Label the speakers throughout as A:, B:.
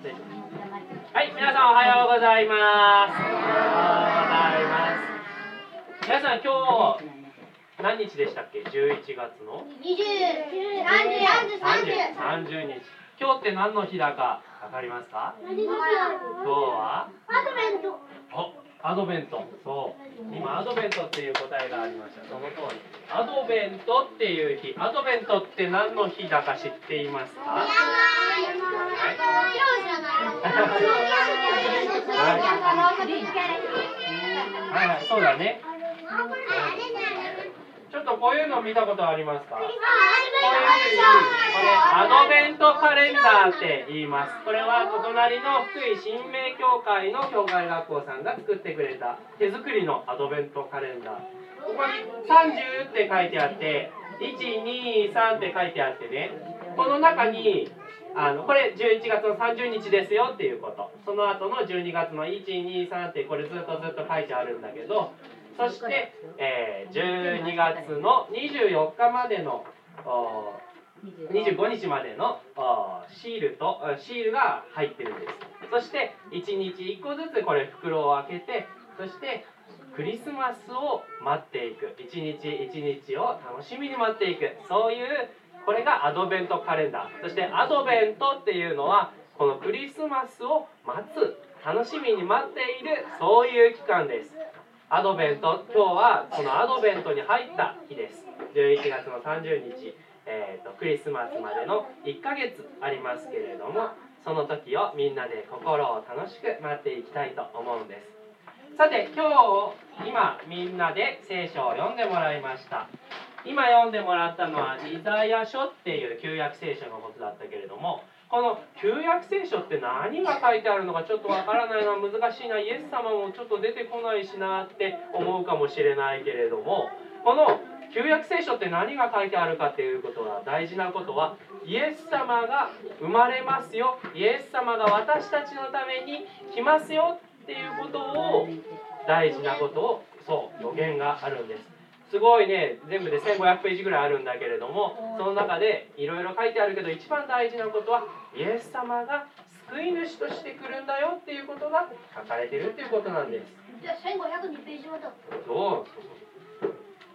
A: はい、皆さんおはようございます。おはようございます。皆さん今日何日でしたっけ？11月の？
B: 二十、三十、三十、三十。
A: 30日。今日って何の日だかわかりますか？今日は？
B: アドベント。
A: おアドベント。そう。今アドベントっていう答えがありました。その通り。アドベントっていう日。アドベントって何の日だか知っていますか？はい。はい、そうだね。ちょっとこういうの見たことありますか？これアドベントカレンダーって言います。これはお隣の福井新明教会の教会学校さんが作ってくれた手作りのアドベントカレンダー。ここに30って書いてあって、123って書いてあってね、この中にあのこれ11月の30日ですよっていうこと。その後の12月の123ってこれずっとずっと書いてあるんだけど、そして、えー12月の24日までのお25日までのおシールとあシールが入ってるんです。そして1日1個ずつこれ袋を開けてそしてクリスマスを待っていく。一日一日を楽しみに待っていく。そういうこれがアドベントカレンダー。そしてアドベントっていうのはこのクリスマスを待つ楽しみに待っているそういう期間ですアドベント今日はこのアドベントに入った日です。11月の30日、えーとクリスマスまでの1ヶ月ありますけれどもその時をみんなで心を楽しく待っていきたいと思うんです。さて今日今みんなで聖書を読んでもらいました。今読んでもらったのはイザヤ書っていう旧約聖書のことだったけれどもこの旧約聖書って何が書いてあるのかちょっとわからないな難しいな。イエス様もちょっと出てこないしなって思うかもしれないけれどもこの旧約聖書って何が書いてあるかっていうことは大事なことはイエス様が生まれますよ。イエス様が私たちのために来ますよっていうことを大事なことをそう予言があるんです。すごいね全部で1500ページぐらいあるんだけれどもその中でいろいろ書いてあるけど一番大事なことはイエス様が救い主として来るんだよっていうことが書かれてるっていうことなんです。
B: じゃあ千五百二ページまで。
A: そ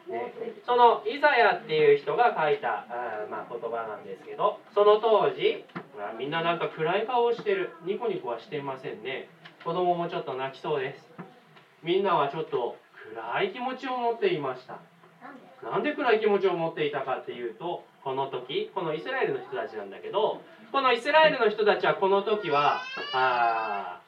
A: う、ね、そのイザヤっていう人が書いたあー、まあ、言葉なんですけどその当時、まあ、みんななんか暗い顔をしてる。ニコニコはしていませんね。子供もちょっと泣きそうです。みんなはちょっと暗い気持ちを持っていました。
B: なんで？
A: 暗い気持ちを持っていたかっていうとこの時このイスラエルの人たちなんだけどこのイスラエルの人たちはこの時はあ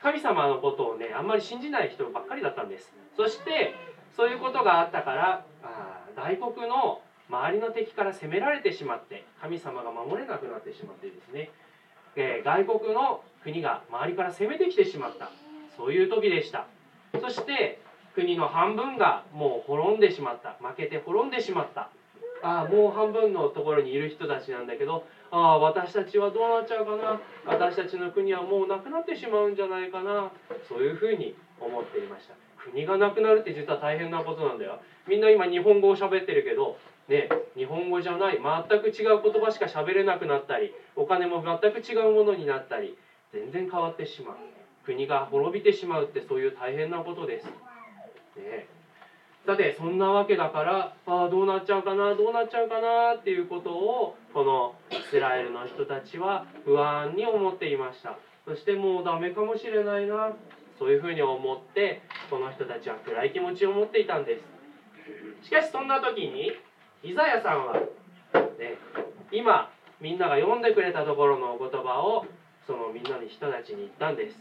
A: ー神様のことをねあんまり信じない人ばっかりだったんです。そしてそういうことがあったからあー外国の周りの敵から攻められてしまって神様が守れなくなってしまってですね、えー外国の国が周りから攻めてきてしまった。そういう時でした。そして国の半分がもう滅んでしまった。負けて滅んでしまった。ああもう半分のところにいる人たちなんだけどああ私たちはどうなっちゃうかな。私たちの国はもうなくなってしまうんじゃないかな。そういうふうに思っていました。国がなくなるって実は大変なことなんだよ。みんな今日本語を喋ってるけどね日本語じゃない。全く違う言葉しか喋れなくなったりお金も全く違うものになったり全然変わってしまう。国が滅びてしまうってそういう大変なことです。ねさてそんなわけだからああどうなっちゃうかなどうなっちゃうかなっていうことをこのイスラエルの人たちは不安に思っていました。そしてもうダメかもしれないなそういうふうに思ってこの人たちは暗い気持ちを持っていたんです。しかしそんな時にイザヤさんは、ね、今みんなが読んでくれたところのお言葉をそのみんなに人たちに言ったんです、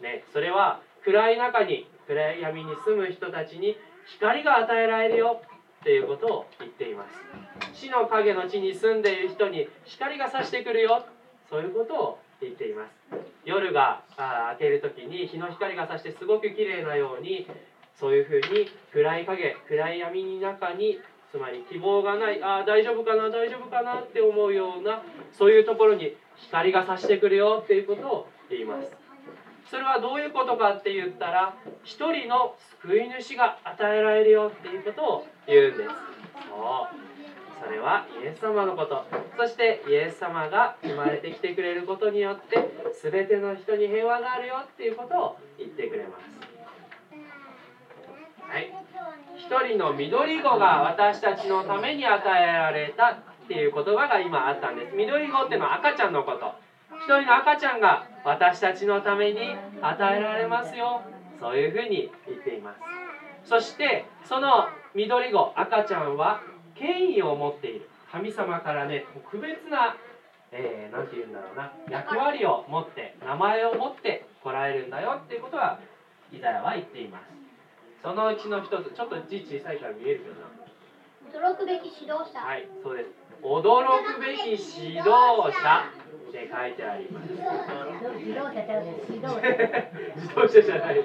A: ね、それは暗い中に暗闇に住む人たちに光が与えられるよっていうことを言っています。死の影の地に住んでいる人に光が差してくるよ。そういうことを言っています。夜があー明ける時に日の光が差してすごく綺麗なようにそういうふうに暗い影暗い闇の中につまり希望がないあー大丈夫かな大丈夫かなって思うようなそういうところに光が差してくるよっていうことを言います。それはどういうことかって言ったら一人の救い主が与えられるよっていうことを言うんです。そう。それはイエス様のこと。そしてイエス様が生まれてきてくれることによって全ての人に平和があるよっていうことを言ってくれます。はい。一人の緑子が私たちのために与えられたっていう言葉が今あったんです。緑子っていうのは赤ちゃんのこと。人の赤ちゃんが私たちのために与えられますよ。そういうふうに言っています。そしてその緑子赤ちゃんは権威を持っている。神様からね特別な何、えー、て言うんだろうな。役割を持って名前を持って来られるんだよっていうことはイザヤは言っています。そのうちの一つちょっと字小さいから見えるけどな。
B: 驚くべき指導者。
A: はいそうです。驚くべき指導者って書いてあります。
C: 自動車ちゃうね指導
A: 自動車じゃない。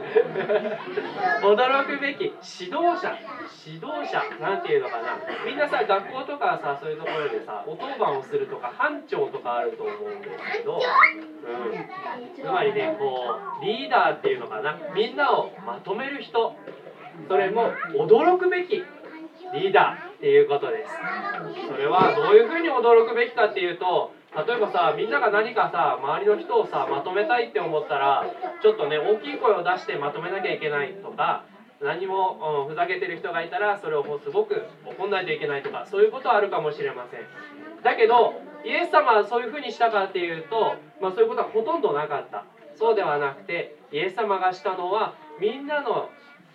A: 驚くべき指導者、指導者なんていうのかな。みんなさ学校とかさそういうところでさお当番をするとか班長とかあると思うんですけど、うん、つまりねこうリーダーっていうのかな。みんなをまとめる人。それも驚くべきリーダーっていうことです。それはどういうふうに驚くべきかっていうと。例えばさみんなが何かさ周りの人をさまとめたいって思ったらちょっとね大きい声を出してまとめなきゃいけないとか何も、うん、ふざけてる人がいたらそれをもうすごく怒んないといけないとかそういうことはあるかもしれません。だけどイエス様はそういうふうにしたかっていうと、まあ、そういうことはほとんどなかった。そうではなくてイエス様がしたのはみんなの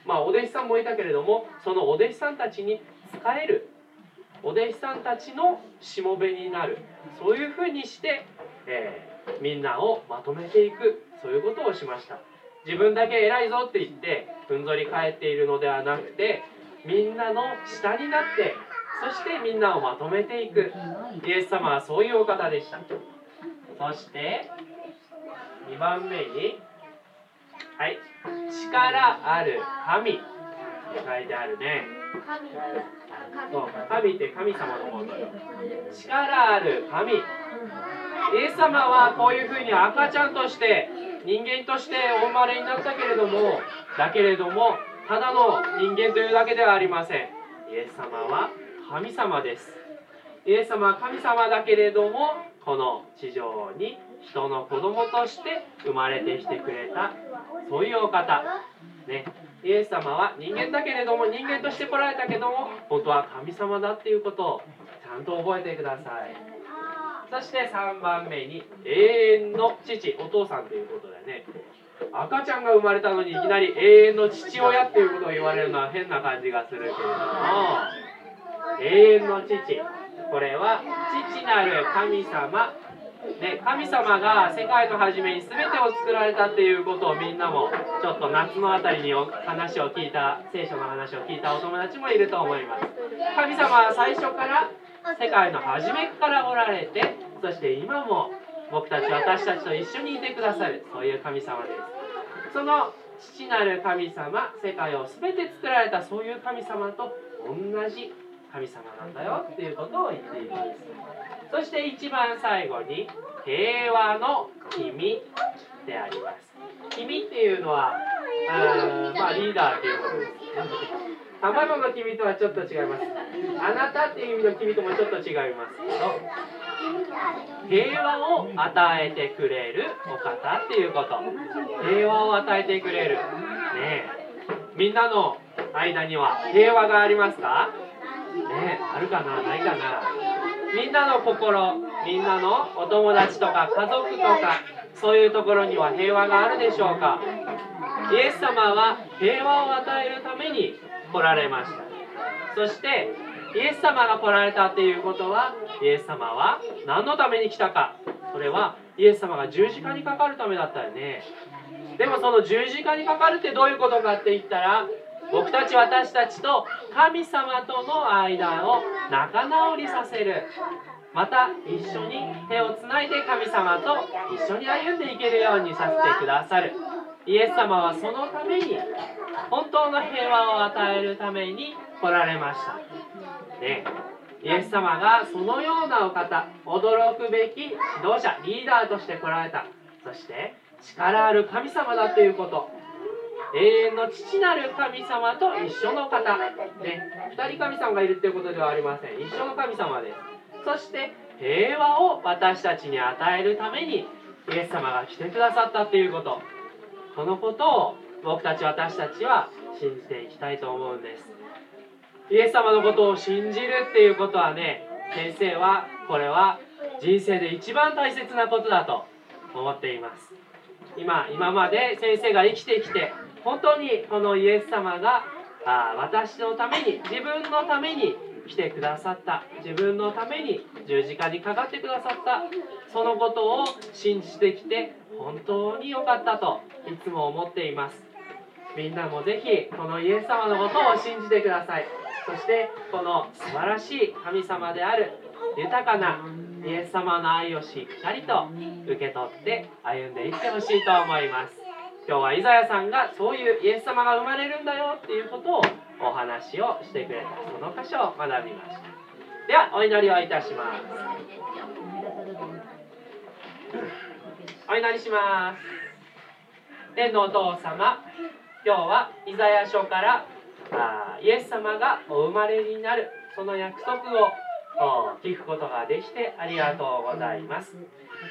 A: まあお弟子さんもいたけれどもそのお弟子さんたちに仕えるお弟子さんたちのしもべになる。そういうふうにして、えー、みんなをまとめていく。そういうことをしました。自分だけ偉いぞって言ってふんぞり返っているのではなくてみんなの下になってそしてみんなをまとめていく。イエス様はそういうお方でした。そして2番目にはい力ある神って書いてあるね。そう神って神様のことよ。力ある神。イエス様はこういうふうに赤ちゃんとして人間としてお生まれになったけれどもだけれどもただの人間というだけではありません。イエス様は神様ですイエス様は神様だけれどもこの地上に人の子供として生まれてきてくれたそういうお方。ね。イエス様は人間だけれども人間として来られたけども本当は神様だっていうことをちゃんと覚えてください。そして3番目に永遠の父お父さんということでね。赤ちゃんが生まれたのにいきなり永遠の父親っていうことを言われるのは変な感じがするけれども永遠の父。これは父なる神様ね、神様が世界の初めに全てを作られたっていうことをみんなもちょっと夏のあたりに話を聞いた聖書の話を聞いたお友達もいると思います。神様は最初から世界の初めからおられてそして今も僕たち私たちと一緒にいてくださるそういう神様です。その父なる神様世界を全て作られたそういう神様と同じ神様なんだよっていうことを言っています。そして一番最後に平和の君であります。君っていうのはあまあリーダーっていうことです。卵の君とはちょっと違います。あなたっていう意味の君ともちょっと違いますけど平和を与えてくれるお方っていうこと。平和を与えてくれる。ねみんなの間には平和がありますか？ねあるかな？ないかな？みんなの心みんなのお友達とか家族とかそういうところには平和があるでしょうか。イエス様は平和を与えるために来られました。そしてイエス様が来られたっていうことはイエス様は何のために来たか。それはイエス様が十字架にかかるためだったよね。でもその十字架にかかるってどういうことかって言ったら僕たち私たちと神様との間を仲直りさせる。また一緒に手をつないで神様と一緒に歩んでいけるようにさせてくださる。イエス様はそのために本当の平和を与えるために来られました。ね。イエス様がそのようなお方驚くべき指導者リーダーとして来られた。そして力ある神様だということ。永遠の父なる神様と一緒の方、ね、2人神様がいるっていうことではありません。一緒の神様です。そして平和を私たちに与えるためにイエス様が来てくださったっていうこと。このことを僕たち私たちは信じていきたいと思うんです。イエス様のことを信じるっていうことはね先生はこれは人生で一番大切なことだと思っています。今今まで先生が生きてきて本当にこのイエス様があ私のために自分のために来てくださった。自分のために十字架にかかってくださった。そのことを信じてきて本当に良かったといつも思っています。みんなもぜひこのイエス様のことを信じてください。そしてこの素晴らしい神様である豊かなイエス様の愛をしっかりと受け取って歩んでいってほしいと思います。今日はイザヤさんがそういうイエス様が生まれるんだよっていうことをお話をしてくれたその箇所を学びましたではお祈りをいたしますお祈りします天のお父様今日はイザヤ書からあイエス様がお生まれになるその約束を聞くことができてありがとうございます。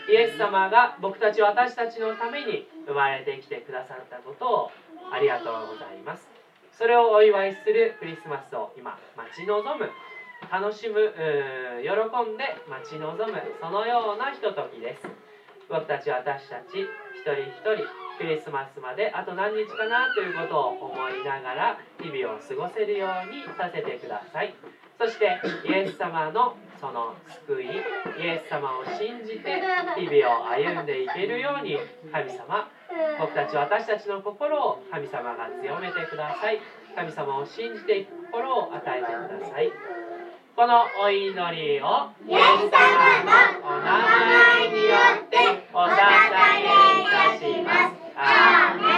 A: イエス様が僕たち私たちのために生まれてきてくださったことをありがとうございます。それをお祝いするクリスマスを今待ち望む楽しむ喜んで待ち望むそのようなひとときです。僕たち私たち一人一人クリスマスまであと何日かなということを思いながら日々を過ごせるようにさせてください。そしてイエス様のその救いイエス様を信じて日々を歩んでいけるように神様僕たち私たちの心を神様が強めてください。神様を信じていく心を与えてください。このお祈りをイエス様のお名前によってお捧げいたします。